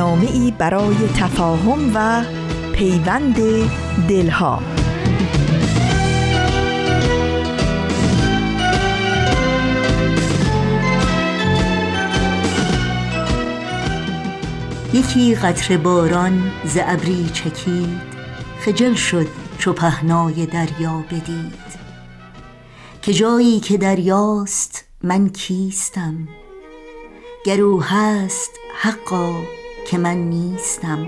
برنامه ای برای تفاهم و پیوند دلها. یکی قطر باران ز ابری چکید خجل شد چو پهنای دریا بدید. که جایی که دریاست من کیستم؟ گر او هست حقا که من نیستم.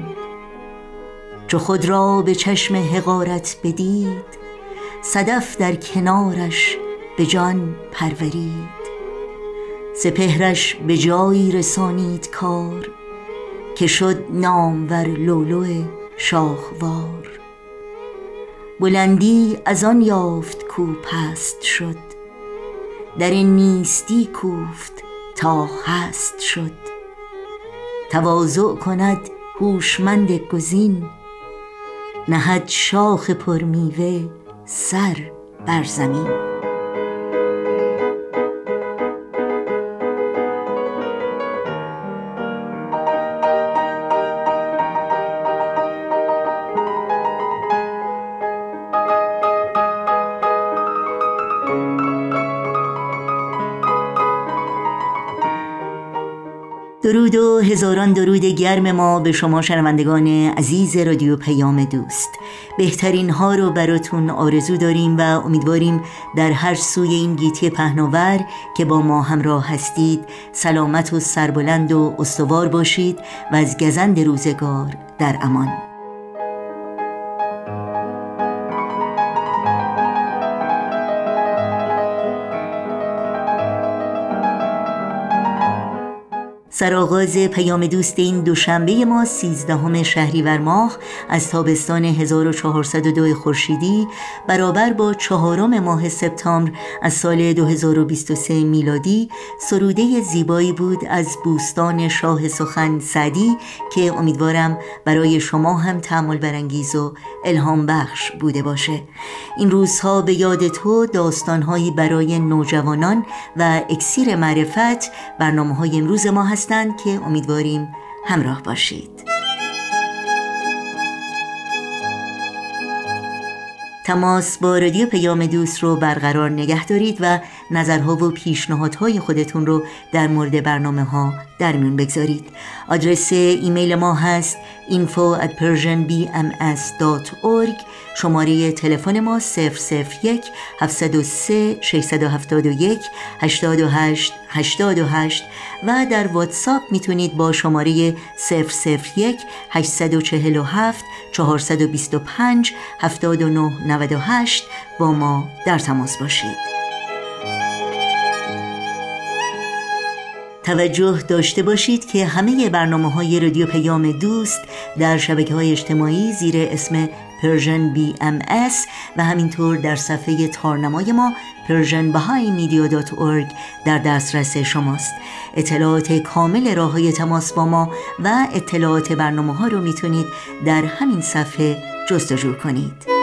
چو خود را به چشم حقارت بدید صدف در کنارش به جان پرورید. سپهرش به جایی رسانید کار که شد نامور لولو شاهوار. بلندی از آن یافت کو پست شد در این نیستی کوفت تا هست شد. تواضع کند هوشمند گزین نهد شاخ پرمیوه سر بر زمین. درود و هزاران درود گرم ما به شما شنوندگان عزیز رادیو پیام دوست. بهترین ها رو براتون آرزو داریم و امیدواریم در هر سوی این گیتی پهناور که با ما همراه هستید سلامت و سربلند و استوار باشید و از گزند روزگار در امان. سرآغاز پیام دوست این دوشنبه ما سیزدهم شهریور ماه از تابستان 1402 خورشیدی برابر با چهارم ماه سپتامبر از سال 2023 میلادی سروده زیبایی بود از بوستان شاه سخن سعدی که امیدوارم برای شما هم تعمل برانگیز و الهام بخش بوده باشه. این روزها به یاد تو داستانهایی برای نوجوانان و اکسیر معرفت برنامه های امروز ما که امیدواریم همراه باشید. تماس با رادیو پیام دوست رو برقرار نگه دارید و نظرها و پیشنهادهای خودتون رو در مورد برنامه ها در میون بگذارید. آدرس ایمیل ما هست info at persianbms.org شماره تلفن ما 001 703 671 828 828 و در واتساپ می‌تونید با شماره 001 847 425 7998 با ما در تماس باشید. توجه داشته باشید که همه برنامه های رادیو پیام دوست در شبکه های اجتماعی زیر اسم Persian BMS و همینطور در صفحه تارنمای ما Persian در دسترس شماست. اطلاعات کامل راه های تماس با ما و اطلاعات برنامه ها رو می‌تونید در همین صفحه جستجو کنید.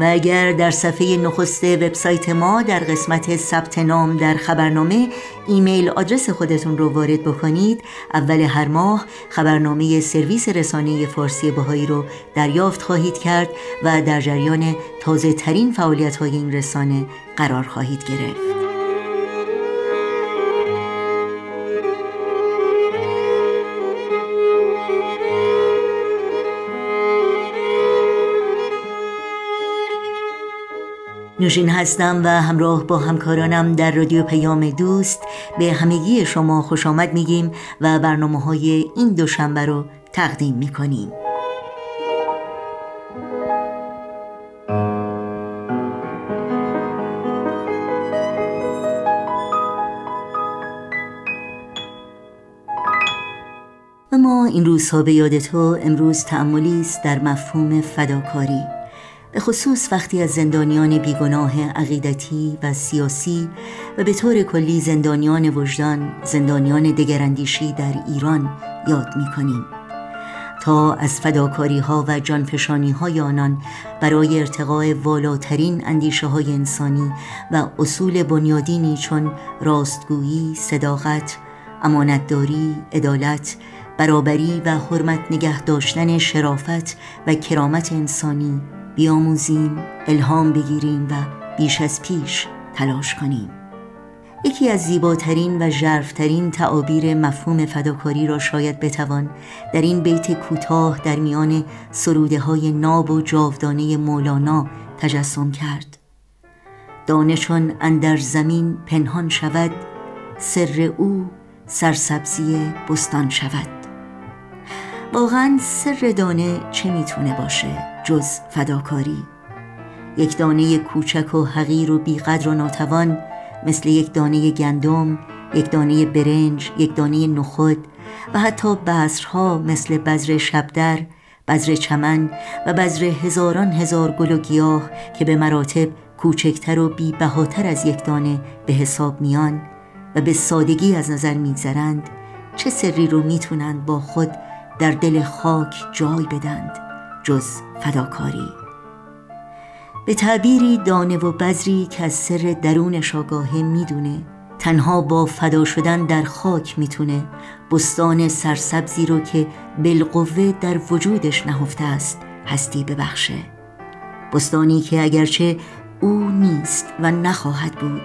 و اگر در صفحه نخست وبسایت ما در قسمت ثبت نام در خبرنامه ایمیل آدرس خودتون رو وارد بکنید؟ اول هر ماه خبرنامه سرویس رسانه فارسی بهایی رو دریافت خواهید کرد و در جریان تازه ترین فعالیت های این رسانه قرار خواهید گرفت. نوشین هستم و همراه با همکارانم در رادیو پیام دوست. به همگی شما خوش آمد میگیم و برنامه های این دوشنبه رو تقدیم می‌کنیم. اما این روزها به یاد تو امروز تعملی است در مفهوم فداکاری. به خصوص وقتی از زندانیان بیگناه عقیدتی و سیاسی و به طور کلی زندانیان وجدان زندانیان دگراندیشی در ایران یاد می کنیم تا از فداکاری ها و جانفشانی های آنان برای ارتقاء والاترین اندیشه های انسانی و اصول بنیادینی چون راستگویی، صداقت، امانتداری، عدالت، برابری و حرمت نگه داشتن شرافت و کرامت انسانی بیاموزیم، الهام بگیریم و بیش از پیش تلاش کنیم. یکی از زیباترین و ژرفترین تعابیر مفهوم فداکاری را شاید بتوان در این بیت کوتاه در میان سروده های ناب و جاودانه مولانا تجسم کرد. دانشان اندر زمین پنهان شود سر او سرسبزی بستان شود. واقعا سر دانه چه می‌تونه باشه؟ جز فداکاری. یک دانه کوچک و حقیر و بیقدر و ناتوان مثل یک دانه گندم، یک دانه برنج، یک دانه نخود و حتی بذرها مثل بذر شبدر، بذر چمن و بذر هزاران هزار گل و گیاه که به مراتب کوچکتر و بی از یک دانه به حساب میان و به سادگی از نظر میگذرند چه سری رو می‌تونند با خود در دل خاک جای بدند. جز فداکاری. به تعبیری دانه و بذری که از سر درونش آگاهه می‌دونه. تنها با فدا شدن در خاک می‌تونه. بستان سرسبزی رو که بالقوه در وجودش نهفته است هستی ببخشه. بستانی که اگرچه او نیست و نخواهد بود.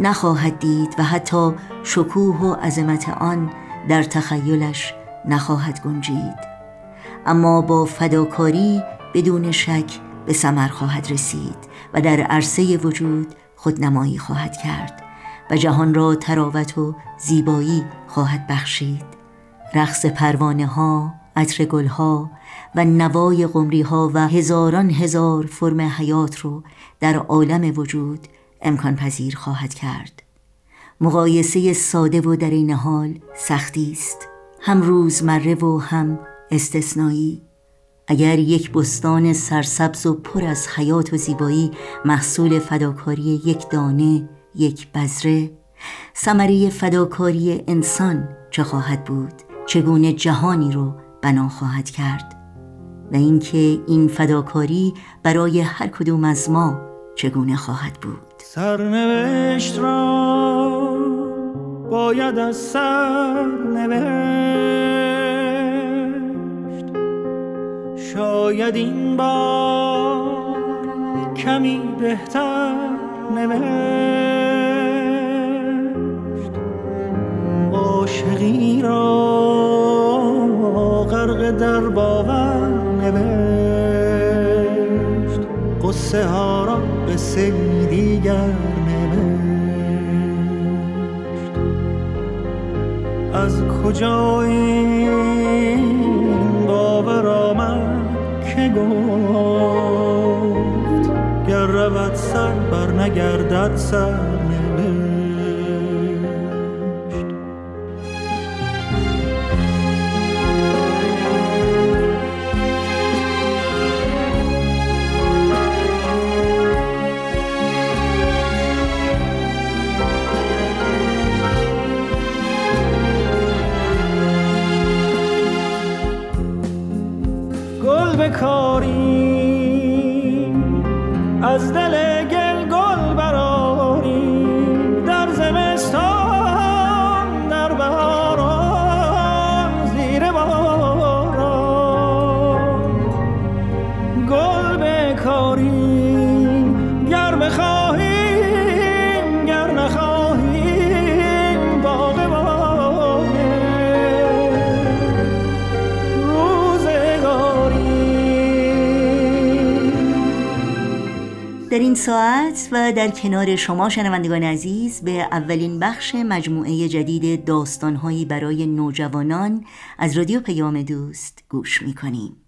نخواهد دید و حتی شکوه و عظمت آن در تخیلش نخواهد گنجید. اما با فداکاری بدون شک به سمر خواهد رسید و در عرصه وجود خودنمایی خواهد کرد و جهان را تراوت و زیبایی خواهد بخشید. رقص پروانه ها عطر گل ها و نوای قمری ها و هزاران هزار فرم حیات رو در عالم وجود امکان پذیر خواهد کرد. مقایسه ساده و در این حال سختی است. هم روزمره و هم استثنایی. اگر یک بستان سرسبز و پر از حیات و زیبایی محصول فداکاری یک دانه یک بذره ثمره فداکاری انسان چه خواهد بود؟ چگونه جهانی رو بنا خواهد کرد؟ و اینکه این فداکاری برای هر کدوم از ما چگونه خواهد بود؟ سرنوشت را باید از سر شاید این بار کمی بهتر نوشت. عاشقی را غرق در باور نوشت. قصه ها را قصه دیگر نوشت. از کجا نگردد سر این ساعت و در کنار شما شنوندگان عزیز به اولین بخش مجموعه جدید داستانهایی برای نوجوانان از رادیو پیام دوست گوش می‌کنیم.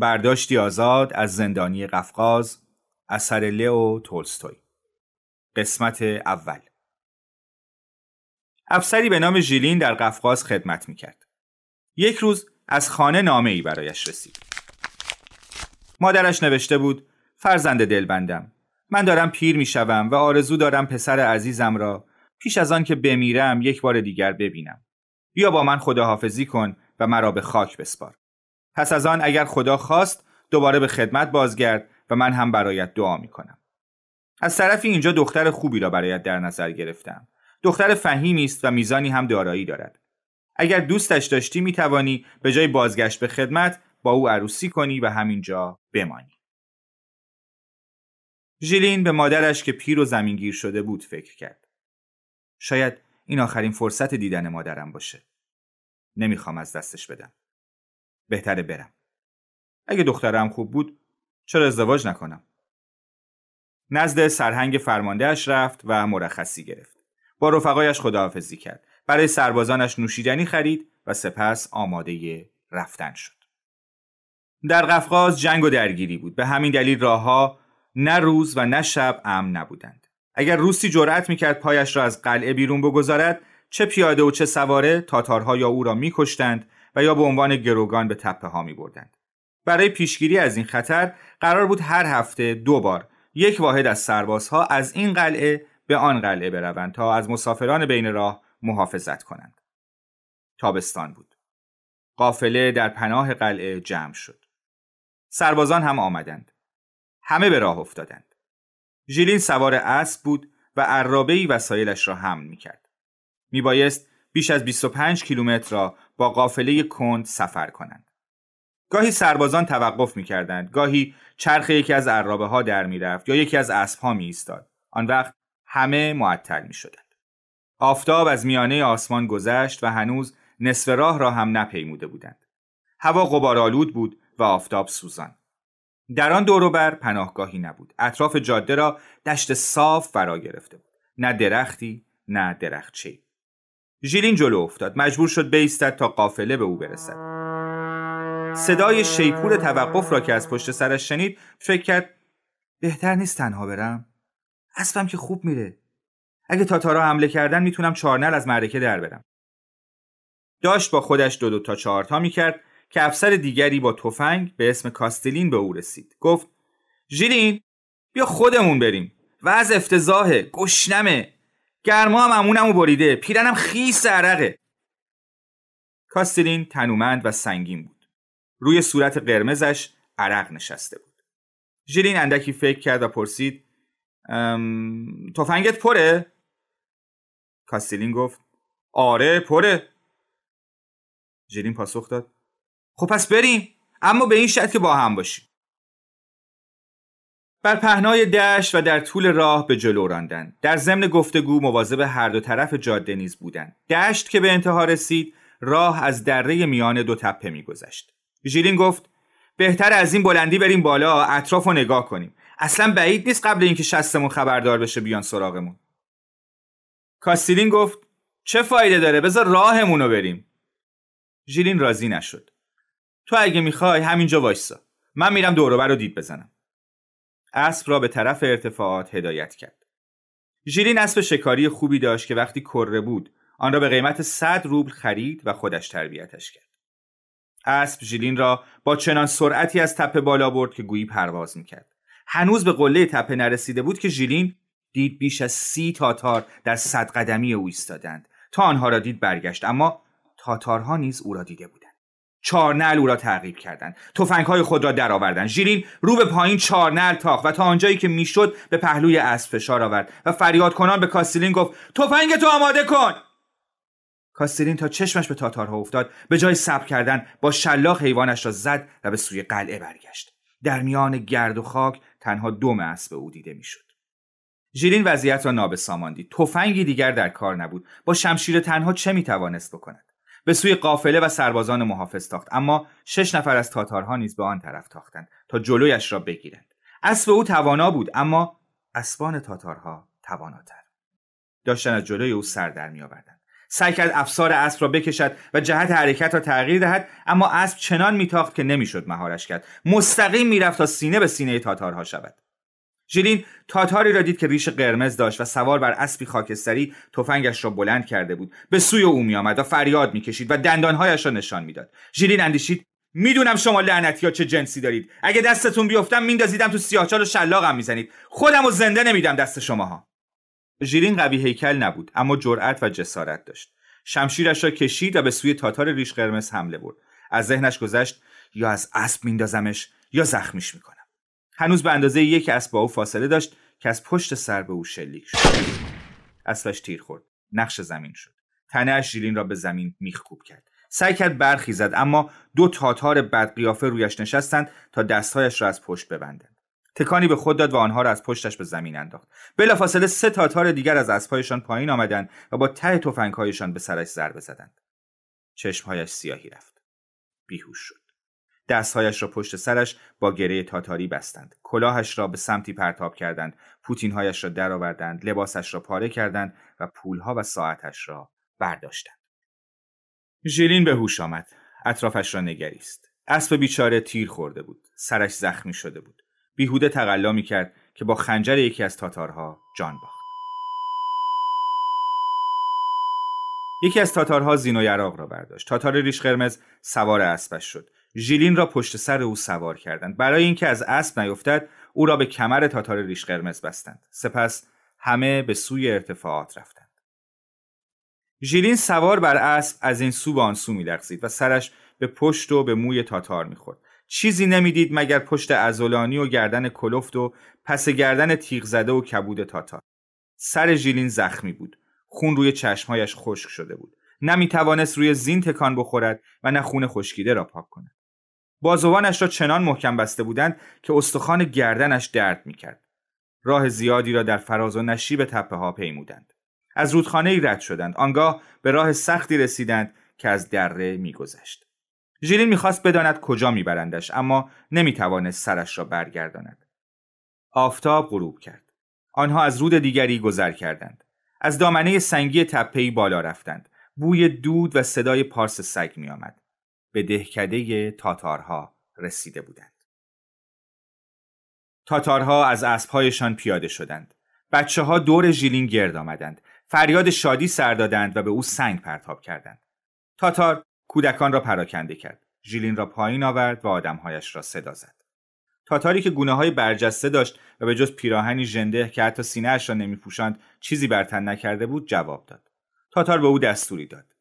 برداشتی آزاد از زندانی قفقاز اثر لئو تولستوی. قسمت اول. افسری به نام ژیلین در قفقاز خدمت می‌کرد. یک روز از خانه نامه ای برایش رسید. مادرش نوشته بود فرزند دلبندم من دارم پیر می‌شوم و آرزو دارم پسر عزیزم را پیش از آن که بمیرم یک بار دیگر ببینم. بیا با من خداحافظی کن و مرا به خاک بسپار. پس از آن اگر خدا خواست دوباره به خدمت بازگرد و من هم برایت دعا می کنم. از طرفی اینجا دختر خوبی را برایت در نظر گرفتم. دختر فهیمی است و میزانی هم دارایی دارد. اگر دوستش داشتی می توانی به جای بازگشت به خدمت با او عروسی کنی و همینجا بمانی. ژیلین به مادرش که پیر و زمینگیر شده بود فکر کرد. شاید این آخرین فرصت دیدن مادرم باشه. نمی‌خوام از دستش بدم. بهتره برم. اگه دخترم خوب بود چرا ازدواج نکنم؟ نزد سرهنگ فرماندهش رفت و مرخصی گرفت. با رفقایش خداحافظی کرد. برای سربازانش نوشیدنی خرید و سپس آماده رفتن شد. در قفقاز جنگ و درگیری بود. به همین دلیل راهها نه روز و نه شب امن نبودند. اگر روسی جرأت می‌کرد پایش را از قلعه بیرون بگذارد چه پیاده و چه سواره تاتارها یا او را میکشتند و یا به عنوان گروگان به تپه ها می بردند. برای پیشگیری از این خطر قرار بود هر هفته دو بار یک واحد از سربازها از این قلعه به آن قلعه بروند تا از مسافران بین راه محافظت کنند. تابستان بود. قافله در پناه قلعه جمع شد. سربازان هم آمدند. همه به راه افتادند. ژیلین سوار اسب بود و عرابه‌ای وسایلش را حمل می کرد. می بایست بیش از 25 کیلومتر را با قافله کند سفر کنند. گاهی سربازان توقف می کردند. گاهی چرخ یکی از عرابه ها در می رفت یا یکی از اسب ها می ایستاد. آن وقت همه معطل می شدند. آفتاب از میانه آسمان گذشت و هنوز نصف راه را هم نپیموده بودند. هوا غبارآلود بود و آفتاب سوزان. در آن دوروبر پناهگاهی نبود. اطراف جاده را دشت صاف فرا گرفته بود. نه درختی، نه درختچه‌ای. ژیلین جلو افتاد. مجبور شد بیستد تا قافله به او برسد. صدای شیپور توقف را که از پشت سرش شنید فکر کرد بهتر نیست تنها برم. اسبم که خوب میره. اگه تاتارا حمله کردن می‌تونم چارنل از معرکه در برم. داشت با خودش دو دو تا چهارتا می‌کرد که افسر دیگری با تفنگ به اسم کاستلین به او رسید. گفت ژیلین بیا خودمون بریم. و از افتضاحه. گشنمه. گرما هم امونمو بریده. پیرنم خیس عرقه. کاستلین تنومند و سنگین بود. روی صورت قرمزش عرق نشسته بود. ژیلین اندکی فکر کرد و پرسید تفنگت پره؟ کاستلین گفت آره پره. ژیلین پاسخ داد خب پس بریم اما به این شرط که با هم باشیم. بر پهنای دشت و در طول راه به جلو راندند در ضمن گفتگو مواظب هر دو طرف جاده نیز بودند. دشت که به انتها رسید راه از دره میان دو تپه میگذشت. ژیلین گفت بهتر از این بلندی بریم بالا اطراف رو نگاه کنیم. اصلا بعید نیست قبل اینکه شستمون خبردار بشه بیان سراغمون. کاستیلین گفت چه فایده داره؟ بذار راهمون رو بریم. ژیلین راضی نشد. تو اگه می‌خوای همینجا وایسا. من میرم دوروبر رو دید بزنم. اسب را به طرف ارتفاعات هدایت کرد ژیلین اسب شکاری خوبی داشت که وقتی کره بود آن را به قیمت 100 روبل خرید و خودش تربیتش کرد. اسب ژیلین را با چنان سرعتی از تپه بالا برد که گویی پرواز می‌کرد. هنوز به قله تپه نرسیده بود که ژیلین دید بیش از سی تاتار در صد قدمی او ایستادند تا آنها را دید برگشت اما تاتارها نیز او را دیده بودند چارنل او را تعقیب کردند. های خود را درآوردند. ژیلین رو به پایین چارنل تاخت و تا آنجایی که می‌شد به پهلوی اسب فشار آورد و فریاد کنان به کاستیلین گفت تفنگ تو آماده کن! کاستیلین تا چشمش به تاتارها افتاد. به جای صبر کردن با شلاق حیوانش را زد و به سوی قلعه برگشت. در میان گرد و خاک تنها دم اسب او دیده می‌شد. ژیلین وضعیت را نابسامان دید تفنگی دیگر در کار نبود. با شمشیر تنها چه می‌توانست بکند؟ به سوی قافله و سربازان محافظ تاخت. اما شش نفر از تاتارها نیز به آن طرف تاختند تا جلویش را بگیرند. اسب او توانا بود اما اسبان تاتارها تواناتر. داشتن از جلوی او سر در میآوردند. سعی کرد افسار اسب را بکشد و جهت حرکت را تغییر دهد اما اسب چنان میتاخت که نمی‌شد مهارش کرد. مستقیم می‌رفت تا سینه به سینه تاتارها شود. ژیلین تاتاری را دید که ریش قرمز داشت و سوار بر اسبی خاکستری تفنگش را بلند کرده بود. به سوی او میآمد و فریاد می‌کشید و دندانهایش را نشان می‌داد. ژیلین اندیشید می‌دونم شما لعنتی ها چه جنسی دارید. اگه دستتون بیفتم میندازیدم تو سیاهچال و شلاقم می‌زنید. خودم و زنده نمیدم دست شماها. ژیلین قوی هیکل نبود اما جرأت و جسارت داشت. شمشیرش را کشید و به سوی تاتار ریش قرمز حمله برد. از ذهنش گذشت یا از اسب میندازمش یا زخمیش می‌کنم. هنوز به اندازه یک اسب او فاصله داشت که از پشت سر به او شلیک شد. اسبش تیر خورد. نقش زمین شد. تنه ژیلین را به زمین میخکوب کرد. سعی کرد برخیزد اما دو تاتار بدقیافه رویش نشستند تا دستهایش را از پشت ببندند. تکانی به خود داد و آنها را از پشتش به زمین انداخت. بلافاصله سه تاتار دیگر از اسبهایشان پایین آمدند و با ته تفنگهایشان به سرش ضربه زدند. چشمهایش سیاهی رفت. بیهوش شد. دستهایش را پشت سرش با گره تاتاری بستند. کلاهش را به سمتی پرتاب کردند. پوتینهایش را درآوردند. لباسش را پاره کردند و پولها و ساعتش را برداشتند. ژیلین به هوش آمد. اطرافش را نگریست. اسب بیچاره تیر خورده بود. سرش زخمی شده بود. بیهوده تقلا می کرد که با خنجر یکی از تاتارها جان باخت. یکی از تاتارها زین و یراق را برداشت. تاتار ریش قرمز سوار اسبش شد. ژیلین را پشت سر او سوار کردند. برای اینکه از اسب نیفتد او را به کمر تاتار ریش قرمز بستند. سپس همه به سوی ارتفاعات رفتند. ژیلین سوار بر اسب از این سو به آن سو میلغزید و سرش به پشت و به موی تاتار می‌خورد. چیزی نمی‌دید مگر پشت ازولانی و گردن کلفت و پس گردن تیغ زده و کبود تاتار. سر ژیلین زخمی بود. خون روی چشمهایش خشک شده بود. نمی‌توانست روی زین تکان بخورد و نه خون خشکیده را پاک کند. بازوانش را چنان محکم بسته بودند که استخوان گردنش درد می‌کرد. راه زیادی را در فراز و نشیب تپه ها پیمودند. از رودخانه ای رد شدند. آنگاه به راه سختی رسیدند که از دره میگذشت. ژیلین می‌خواست بداند کجا میبرندش اما نمی‌توانست سرش را برگرداند. آفتاب غروب کرد. آنها از رود دیگری گذر کردند. از دامنه سنگی تپهی بالا رفتند. بوی دود و صدای پارس سگ میآمد. به دهکده تاتارها رسیده بودند. تاتارها از اسبهایشان پیاده شدند. بچه ها دور ژیلین گرد آمدند. فریاد شادی سر دادند و به او سنگ پرتاب کردند. تاتار کودکان را پراکنده کرد. ژیلین را پایین آورد و آدمهایش را صدا زد. تاتاری که گونه های برجسته داشت و به جز پیراهنی ژنده که حتی سینهاش را نمیپوشاند چیزی برتن نکرده بود جواب داد. تاتار به او دستوری داد.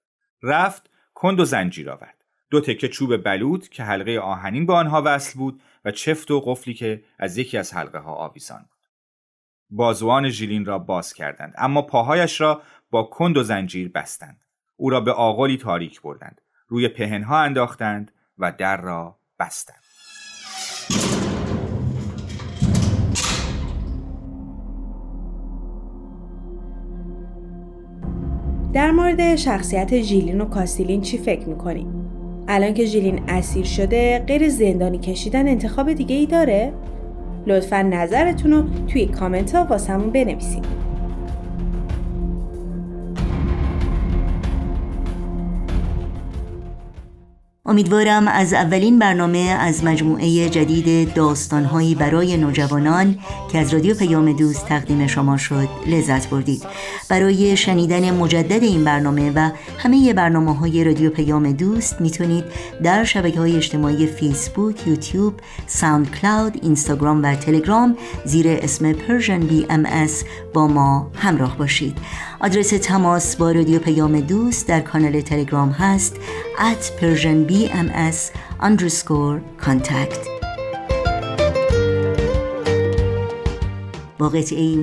رفت کند و زنجیر آورد. دو تکه چوب بلود که حلقه آهنین به آنها وصل بود و چفت و قفلی که از یکی از حلقه ها آویزان بود. بازوان ژیلین را باز کردند اما پاهایش را با کند و زنجیر بستند. او را به آغلی تاریک بردند. روی پهنها انداختند و در را بستند. در مورد شخصیت ژیلین و کاستیلین چی فکر می‌کنیم؟ الان که ژیلین اسیر شده غیر زندانی کشیدن انتخاب دیگه ای داره؟ لطفا نظرتون رو توی کامنت ها واسمون بنویسید. امیدوارم از اولین برنامه از مجموعه جدید داستانهایی برای نوجوانان که از رادیو پیام دوست تقدیم شما شد لذت بردید. برای شنیدن مجدد این برنامه و همه برنامه های رادیو پیام دوست می‌تونید در شبکه های اجتماعی فیسبوک، یوتیوب، ساوند کلاود، اینستاگرام و تلگرام زیر اسم بی ام با ما همراه باشید. آدرس تماس با رادیو پیام دوست در کانال تلگرام هست at persianbms underscore contact. با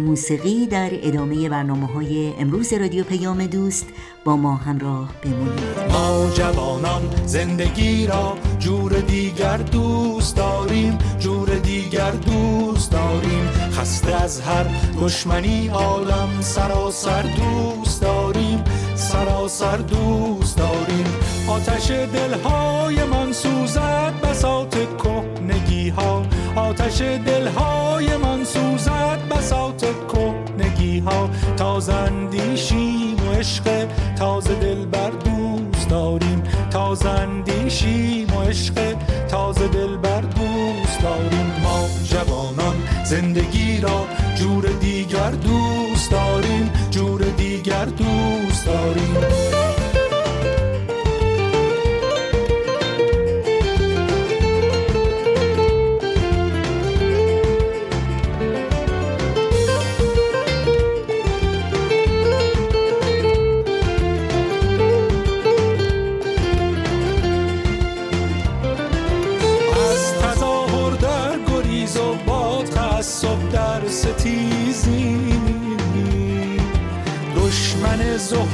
موسیقی در ادامه برنامه های امروز رادیو پیام دوست با ما همراه بمونید. ما جوانان زندگی را جور دیگر دوست داریم جور دیگر دوست داریم. خسته از هر دشمنی عالم سراسر دوست داریم سراسر دوست داریم. آتش دلهای من سوزد بساط کهنگی ها آتش دلهای من سوزد بساط کهنگی ها تازه اندیشیم و عشق تازه دل بر دوست داریم. تازه اندیشیم و عشق تازه دل بر دوست داریم. ما جوانان زندگی را جور دیگر دوست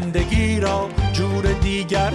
زندگی را جور دیگر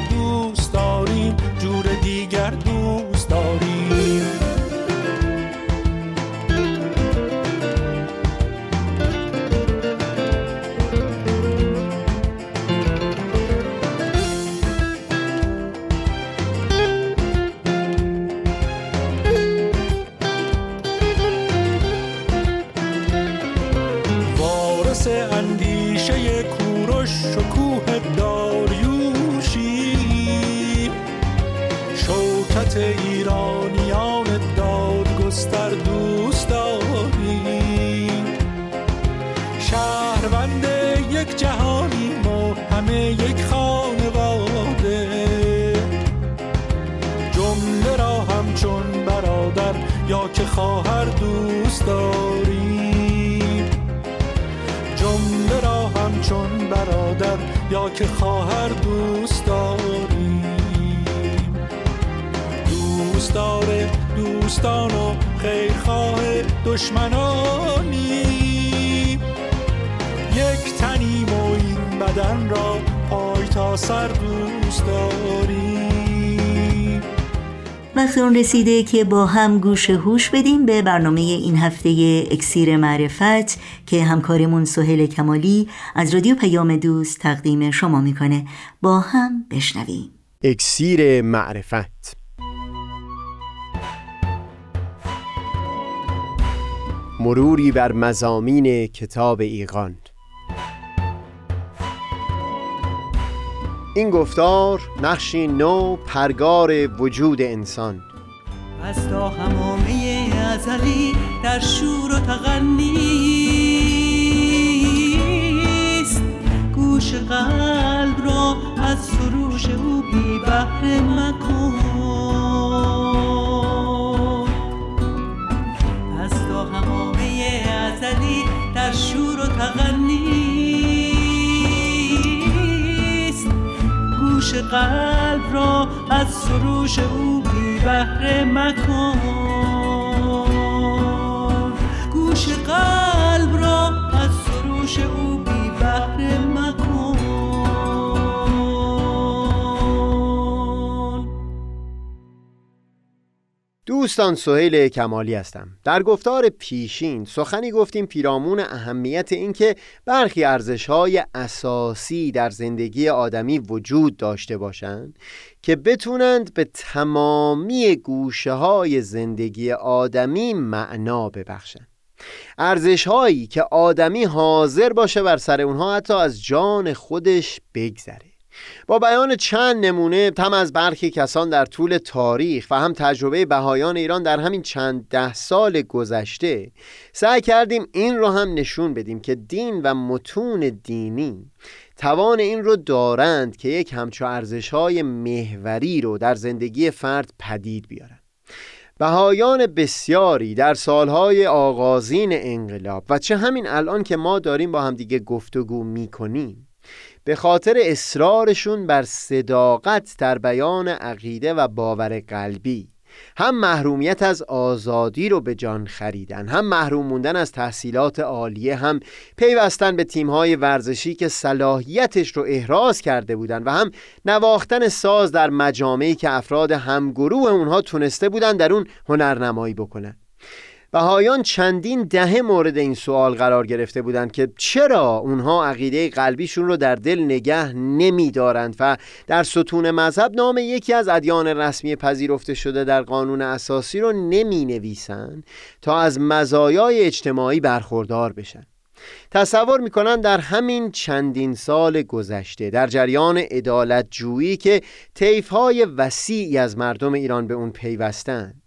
که خواهر دوست داریم دوست داره دوستان و خیرخواه دشمنانی. یک تنیم و این بدن را پای تا سر دوست داریم وقت اون رسیده که با هم گوش هوش بدیم به برنامه این هفته اکسیر معرفت که همکارمون سهل کمالی از رادیو پیام دوست تقدیم شما می‌کنه. با هم بشنویم. اکسیر معرفت. مروری بر مزامین کتاب ایقان این گفتار نقشی نو پرگار وجود انسان. از تا همامه ازلی در شور و تغنی گوش قلب را از سروش او بی بحر مکن. از تا همامه ازلی در شور و تغنی گوش قلب را از سروش او بی بهره مکن. گوش قلب را از سروش او بی بهره دوستان سهیل کمالی هستم. در گفتار پیشین سخنی گفتیم پیرامون اهمیت اینکه برخی ارزش‌های اساسی در زندگی آدمی وجود داشته باشند که بتونند به تمامی گوشه های زندگی آدمی معنا ببخشند. ارزش هایی که آدمی حاضر باشه بر سر اونها حتی از جان خودش بگذره. با بیان چند نمونه هم از برخی کسان در طول تاریخ و هم تجربه بهایان ایران در همین چند ده سال گذشته سعی کردیم این رو هم نشون بدیم که دین و متون دینی توان این رو دارند که یک همچو ارزش‌های محوری رو در زندگی فرد پدید بیارن. بهایان بسیاری در سالهای آغازین انقلاب و چه همین الان که ما داریم با همدیگه گفتگو می‌کنیم به خاطر اصرارشون بر صداقت در بیان عقیده و باور قلبی. هم محرومیت از آزادی رو به جان خریدن هم محروم موندن از تحصیلات عالیه هم پیوستن به تیمهای ورزشی که صلاحیتش رو احراز کرده بودن و هم نواختن ساز در مجامعی که افراد همگروه اونها تونسته بودن در اون هنرنمایی بکنن. بهایان چندین دهه مورد این سوال قرار گرفته بودند که چرا اونها عقیده قلبیشون رو در دل نگه نمیدارند و در ستون مذهب نام یکی از ادیان رسمی پذیرفته شده در قانون اساسی رو نمی نویسن تا از مزایای اجتماعی برخوردار بشن. تصور می‌کنن در همین چندین سال گذشته در جریان عدالت جویی که های وسیعی از مردم ایران به اون پیوستند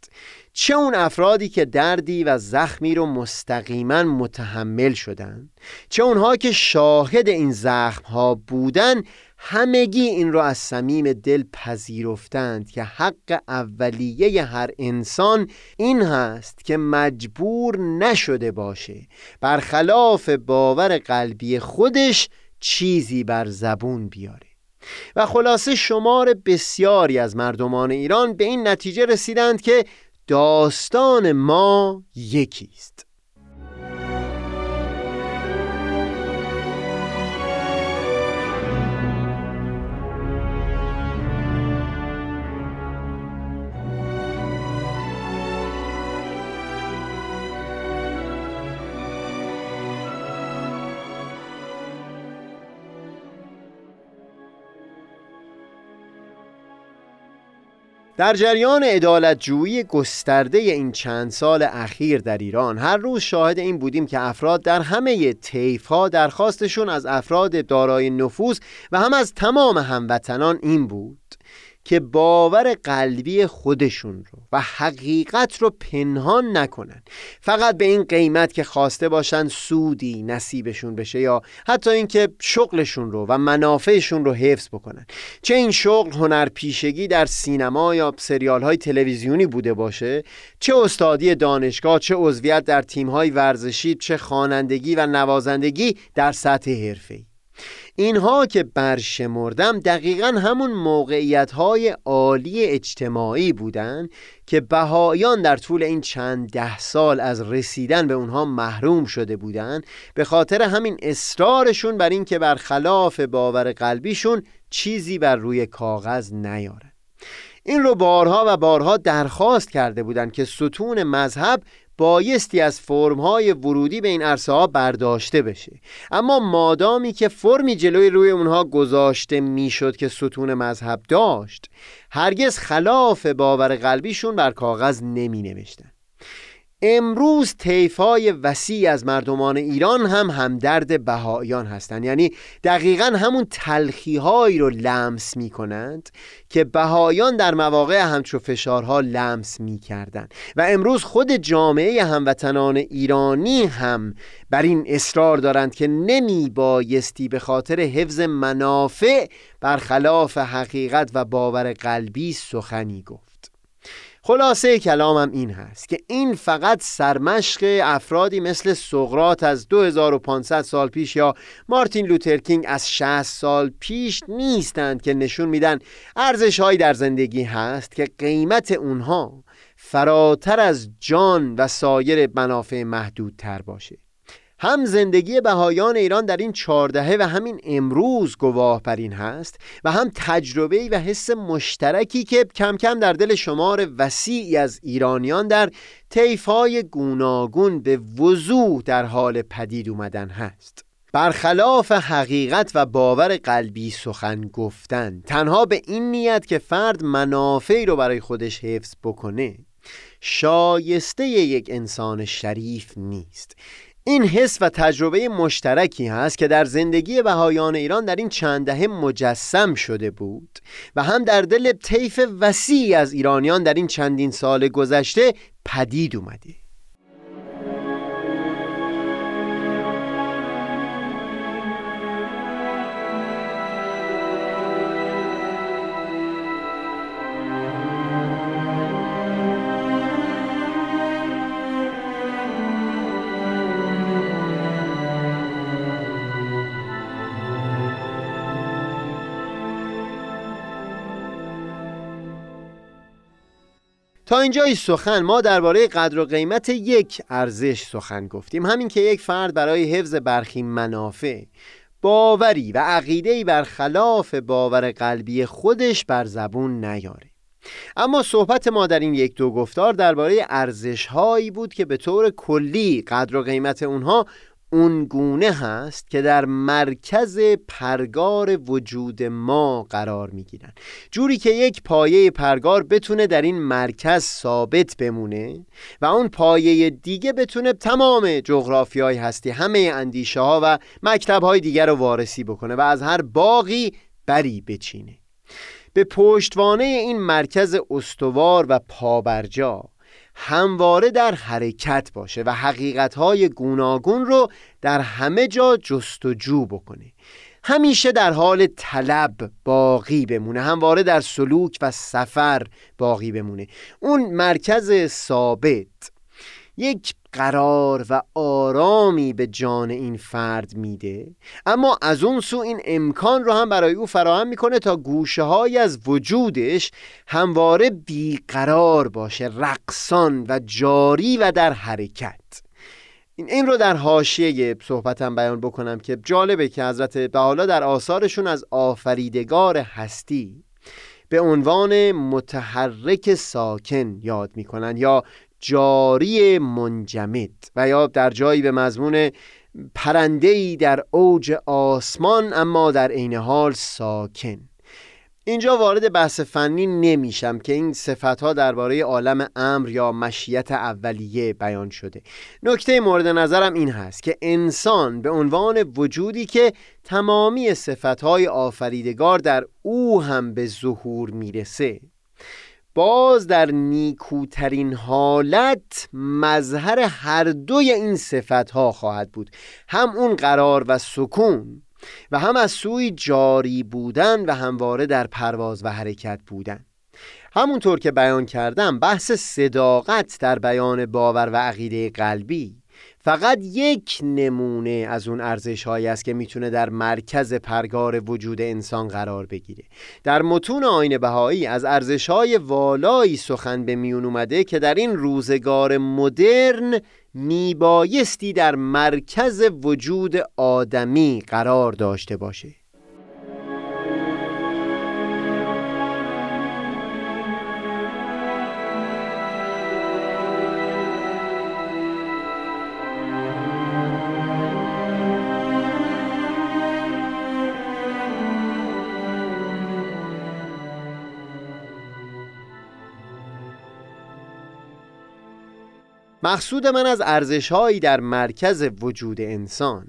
چه اون افرادی که دردی و زخمی رو مستقیما متحمل شدن؟ چه اونها که شاهد این زخم ها بودن همگی این رو از صمیم دل پذیرفتند که حق اولیه هر انسان این هست که مجبور نشده باشه برخلاف باور قلبی خودش چیزی بر زبون بیاره. و خلاصه شمار بسیاری از مردمان ایران به این نتیجه رسیدند که داستان ما یکی در جریان عدالتجویی گسترده این چند سال اخیر در ایران هر روز شاهد این بودیم که افراد در همه طیف ها درخواستشون از افراد دارای نفوذ و هم از تمام هموطنان این بود. که باور قلبی خودشون رو و حقیقت رو پنهان نکنن. فقط به این قیمت که خواسته باشن سودی نصیبشون بشه یا حتی اینکه شغلشون رو و منافعشون رو حفظ بکنن. چه این شغل هنر پیشگی در سینما یا سریال های تلویزیونی بوده باشه چه استادی دانشگاه چه عضویت در تیم های ورزشی چه خوانندگی و نوازندگی در سطح حرفه‌ای. اینها که برشمردم دقیقا همون موقعیت های عالی اجتماعی بودند که بهایان در طول این چند ده سال از رسیدن به اونها محروم شده بودند به خاطر همین اصرارشون بر اینکه برخلاف باور قلبیشون چیزی بر روی کاغذ نیاره. این رو بارها و بارها درخواست کرده بودند که ستون مذهب بایستی از فرمهای ورودی به این عرصه ها برداشته بشه. اما مادامی که فرمی جلوی روی اونها گذاشته می‌شد که ستون مذهب داشت هرگز خلاف باور قلبیشون بر کاغذ نمی نوشتن امروز طیفای وسیع از مردمان ایران هم همدرد بهایان هستند. یعنی دقیقا همون تلخی هایی رو لمس می کنند که بهایان در مواقع همچو فشارها لمس می کردن و امروز خود جامعه هموطنان ایرانی هم بر این اصرار دارند که نمی بایستی به خاطر حفظ منافع برخلاف حقیقت و باور قلبی سخنی گفت. خلاصه کلامم این هست که این فقط سرمشق افرادی مثل سقرات از 2500 سال پیش یا مارتین لوترکینگ از 60 سال پیش نیستند که نشون میدن ارزش هایی در زندگی هست که قیمت اونها فراتر از جان و سایر منافع محدودتر باشه. هم زندگی بهایان ایران در این چهاردهه و همین امروز گواه بر این هست و هم تجربه و حس مشترکی که کم کم در دل شمار وسیعی از ایرانیان در طیفهای گوناگون به وضوح در حال پدید اومدن هست. برخلاف حقیقت و باور قلبی سخن گفتن تنها به این نیت که فرد منافعی رو برای خودش حفظ بکنه شایسته یک انسان شریف نیست. این حس و تجربه مشترکی هست که در زندگی بهایان ایران در این چند دهه مجسم شده بود و هم در دل طیف وسیعی از ایرانیان در این چندین سال گذشته پدید اومده. تا اینجای سخن ما درباره قدر و قیمت یک ارزش سخن گفتیم. همین که یک فرد برای حفظ برخی منافع باوری و عقیده‌ای برخلاف باور قلبی خودش بر زبون نیاره. اما صحبت ما در این یک دو گفتار درباره ارزش هایی بود که به طور کلی قدر و قیمت اونها اون گونه هست که در مرکز پرگار وجود ما قرار می گیرن جوری که یک پایه پرگار بتونه در این مرکز ثابت بمونه و اون پایه دیگه بتونه تمام جغرافی های هستی همه اندیشه ها و مکتب های دیگر رو وارسی بکنه و از هر باقی بری بچینه. به پشتوانه این مرکز استوار و پابرجا همواره در حرکت باشه و حقیقتهای گوناگون رو در همه جا جستجو بکنه. همیشه در حال طلب باقی بمونه همواره در سلوک و سفر باقی بمونه. اون مرکز ثابت. یک قرار و آرامی به جان این فرد میده اما از اون سو این امکان رو هم برای او فراهم می‌کنه تا گوشه های از وجودش همواره بیقرار باشه رقصان و جاری و در حرکت. این این رو در حاشیه صحبتم بیان بکنم که جالبه که حضرت بحالا در آثارشون از آفریدگار هستی به عنوان متحرک ساکن یاد می‌کنن یا جاری منجمد و یا در جایی به مضمون پرندهی در اوج آسمان اما در عین حال ساکن. اینجا وارد بحث فنی نمیشم که این صفت ها درباره عالم امر یا مشیت اولیه بیان شده. نکته مورد نظرم این هست که انسان به عنوان وجودی که تمامی صفت های آفریدگار در او هم به ظهور می‌رسه باز در نیکوترین حالت مظهر هر دوی این صفت ها خواهد بود. هم اون قرار و سکون و هم از سوی جاری بودن و همواره در پرواز و حرکت بودن. همونطور که بیان کردم بحث صداقت در بیان باور و عقیده قلبی فقط یک نمونه از اون ارزش هایی است که می‌تونه در مرکز پرگار وجود انسان قرار بگیره. در متون آین بهایی از ارزش های والایی سخن به میون اومده که در این روزگار مدرن میبایستی در مرکز وجود آدمی قرار داشته باشه. مقصود من از ارزشهایی در مرکز وجود انسان.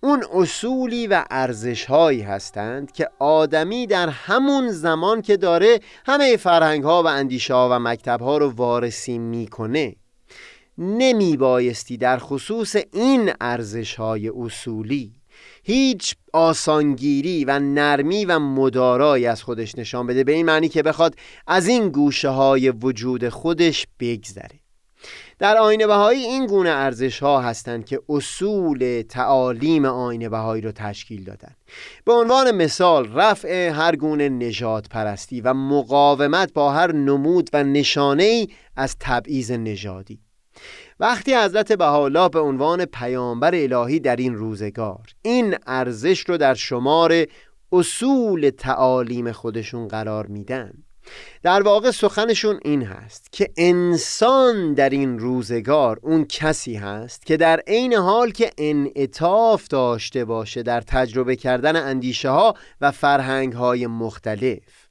اون اصولی و ارزشهایی هستند که آدمی در همون زمان که داره همه فرهنگ ها و اندیشه ها و مکتب ها رو وارسی می‌کنه نمی بایستی در خصوص این ارزش های اصولی هیچ آسانگیری و نرمی و مدارایی از خودش نشان بده به این معنی که بخواد از این گوشه های وجود خودش بگذره. در آین بهایی این گونه ارزش ها هستند که اصول تعالیم آین بهایی رو تشکیل دادن به عنوان مثال رفع هر گونه نجات پرستی و مقاومت با هر نمود و نشانه ای از تبعیض نژادی. وقتی حضرت بهاءالله به عنوان پیامبر الهی در این روزگار این ارزش رو در شمار اصول تعالیم خودشون قرار میدن در واقع سخنشون این هست که انسان در این روزگار اون کسی هست که در عین حال که انعطاف داشته باشه در تجربه کردن اندیشه ها و فرهنگ های مختلف.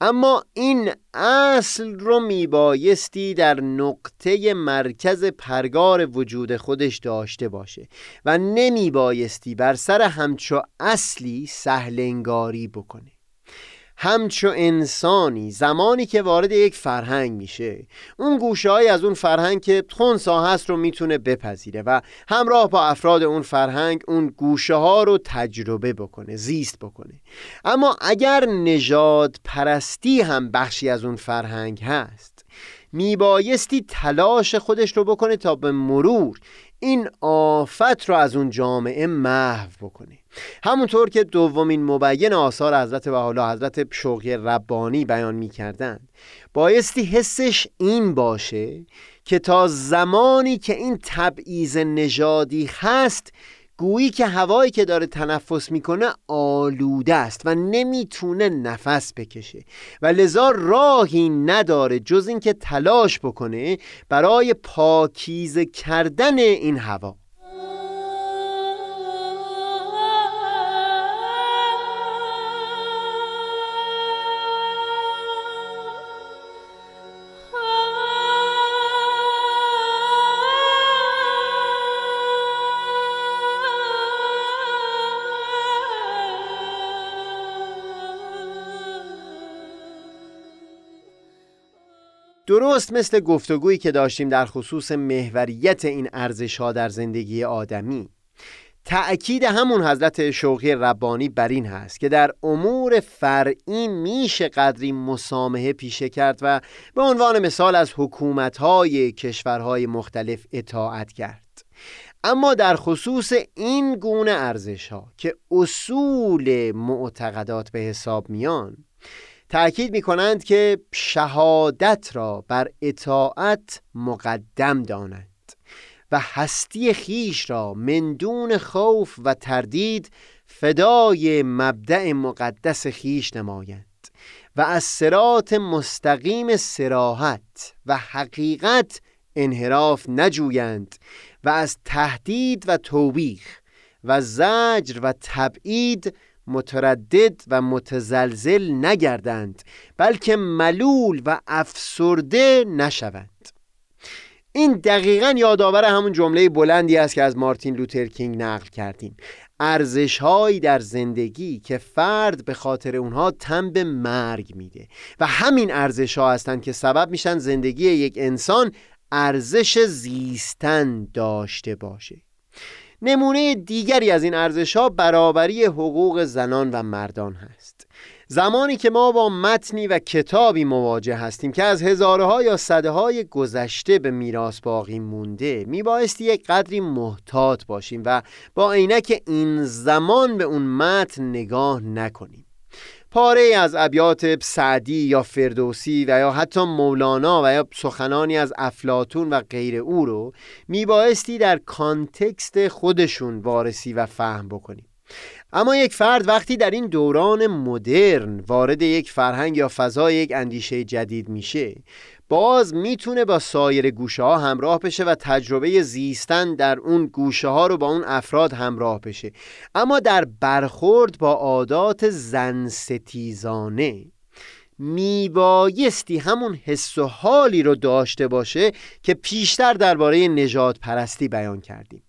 اما این اصل رو میبایستی در نقطه مرکز پرگار وجود خودش داشته باشه و نمیبایستی بر سر همچو اصلی سهلنگاری بکنه. همچو انسانی زمانی که وارد یک فرهنگ میشه. اون گوشه های از اون فرهنگ که خونسا هست رو می‌تونه بپذیره و همراه با افراد اون فرهنگ اون گوشه ها رو تجربه بکنه زیست بکنه. اما اگر نژاد پرستی هم بخشی از اون فرهنگ هست میبایستی تلاش خودش رو بکنه تا به مرور این آفت رو از اون جامعه محو بکنه. همونطور که دومین مبین آثار حضرت حالا حضرت شوقی ربانی بیان می کردن بایستی حسش این باشه که تا زمانی که این تبعیض نژادی هست گویی که هوایی که داره تنفس می‌کنه آلوده است و نمی‌تونه نفس بکشه. و لذا راهی نداره جز اینکه تلاش بکنه برای پاکیزه کردن این هوا. درست مثل گفتگویی که داشتیم در خصوص محوریت این ارزش ها در زندگی آدمی. تأکید همون حضرت شوقی ربانی بر این هست که در امور فرعی میشه قدری مسامحه پیشه کرد و به عنوان مثال از حکومتهای کشورهای مختلف اطاعت کرد. اما در خصوص این گونه ارزش ها که اصول معتقدات به حساب میان تأکید می کنند که شهادت را بر اطاعت مقدم دانند و هستی خیش را مندون خوف و تردید فدای مبدع مقدس خیش نمایند و از سرات مستقیم سراحت و حقیقت انحراف نجویند و از تهدید و توبیخ و زجر و تبعید متردد و متزلزل نگردند بلکه ملول و افسرده نشوند. این دقیقا یادآور همون جمله بلندی است که از مارتین لوتر کینگ نقل کردیم. ارزش هایی در زندگی که فرد به خاطر اونها تن به مرگ میده و همین ارزش ها هستند که سبب میشن زندگی یک انسان ارزش زیستن داشته باشه. نمونه دیگری از این ارزش ها برابری حقوق زنان و مردان هست. زمانی که ما با متنی و کتابی مواجه هستیم که از هزارها یا صده های گذشته به میراث باقی مونده میبایستی یک قدری محتاط باشیم و با عینک این زمان به اون متن نگاه نکنیم. پاره از ابیات سعدی یا فردوسی و یا حتی مولانا و یا سخنانی از افلاتون و غیر او رو میبایستی در کانتکست خودشون وارسی و فهم بکنیم اما یک فرد وقتی در این دوران مدرن وارد یک فرهنگ یا فضای یک اندیشه جدید میشه باز می‌تونه با سایر گوشه ها همراه بشه و تجربه زیستن در اون گوشه ها رو با اون افراد همراه بشه. اما در برخورد با عادات زن ستیزانه میبایستی همون حس و حالی رو داشته باشه که پیشتر درباره نجات پرستی بیان کردیم.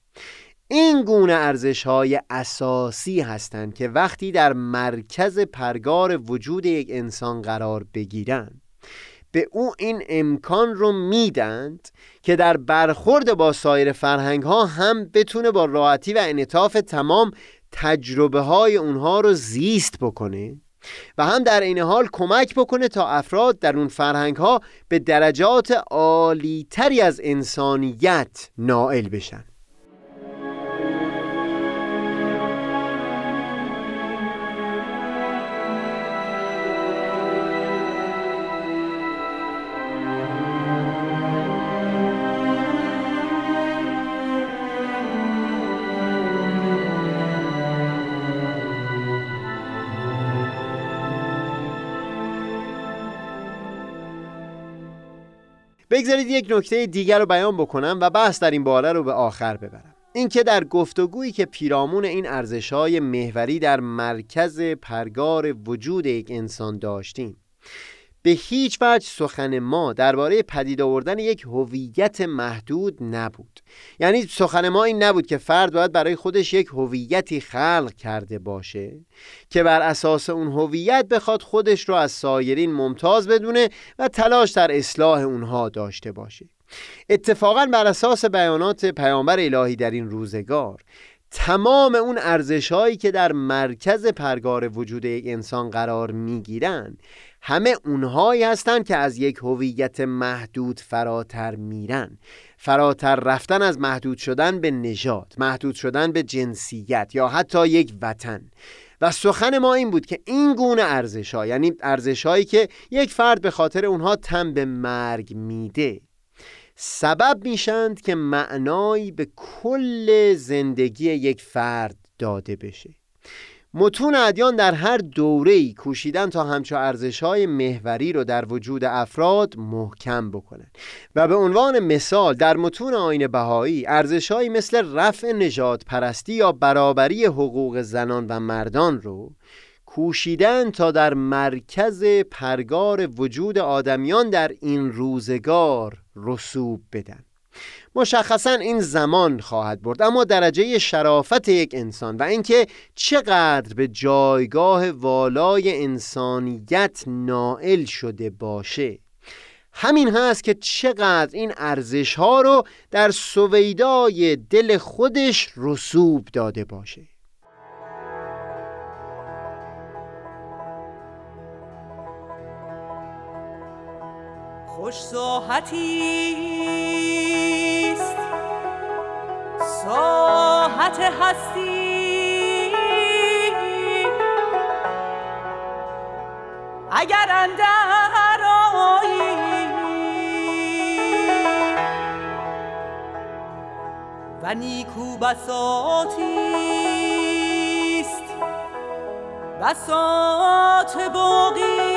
این گونه ارزش های اساسی هستند که وقتی در مرکز پرگار وجود یک انسان قرار بگیرند به او این امکان رو میدند که در برخورد با سایر فرهنگ ها هم بتونه با راحتی و انعطاف تمام تجربه های اونها رو زیست بکنه و هم در این حال کمک بکنه تا افراد در اون فرهنگ ها به درجات عالی تری از انسانیت نائل بشن. بگذارید یک نکته دیگر رو بیان بکنم و بحث در این باره رو به آخر ببرم. اینکه در گفتگویی که پیرامون این ارزش‌های محوری در مرکز پرگار وجود یک انسان داشتیم به هیچ وجه سخن ما درباره پدید آوردن یک هویت محدود نبود. یعنی سخن ما این نبود که فرد باید برای خودش یک هویتی خلق کرده باشه که بر اساس اون هویت بخواد خودش رو از سایرین ممتاز بدونه و تلاش در اصلاح اونها داشته باشه. اتفاقا بر اساس بیانات پیامبر الهی در این روزگار تمام اون ارزش هایی که در مرکز پرگار وجود یک انسان قرار می‌گیرن همه اونهایی هستند که از یک هویت محدود فراتر میرن. فراتر رفتن از محدود شدن به نژاد محدود شدن به جنسیت یا حتی یک وطن. و سخن ما این بود که این گونه ارزش ها یعنی ارزش هایی که یک فرد به خاطر اونها تن به مرگ میده سبب میشند که معنایی به کل زندگی یک فرد داده بشه. متون ادیان در هر دوره‌ای کوشیدن تا همچو ارزش‌های محوری رو در وجود افراد محکم بکنن. و به عنوان مثال در متون آین بهایی ارزش‌هایی مثل رفع نجات پرستی یا برابری حقوق زنان و مردان رو کوشیدن تا در مرکز پرگار وجود آدمیان در این روزگار رسوب بدن. مشخصا این زمان خواهد برد. اما درجه شرافت یک انسان و اینکه چقدر به جایگاه والای انسانیت نائل شده باشه. همین هست که چقدر این ارزش ها رو در سویدای دل خودش رسوب داده باشه. خوش ساحتی ساحت هستی. اگر اندر و نیکو بساتیست بسات باقی.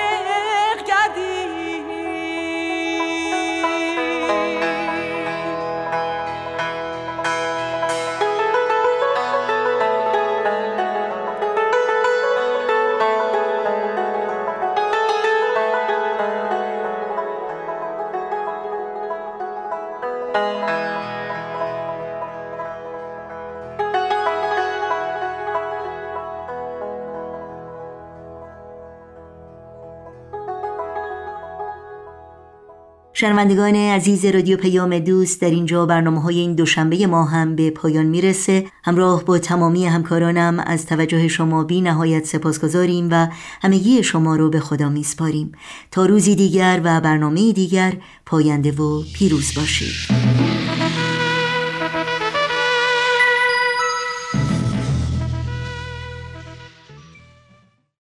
شنوندگان عزیز رادیو پیام دوست در اینجا برنامه های این دوشنبه ما هم به پایان می‌رسه. همراه با تمامی همکارانم از توجه شما بی نهایت سپاس گذاریم و همگی شما رو به خدا میسپاریم. تا روزی دیگر و برنامه دیگر پاینده و پیروز باشید.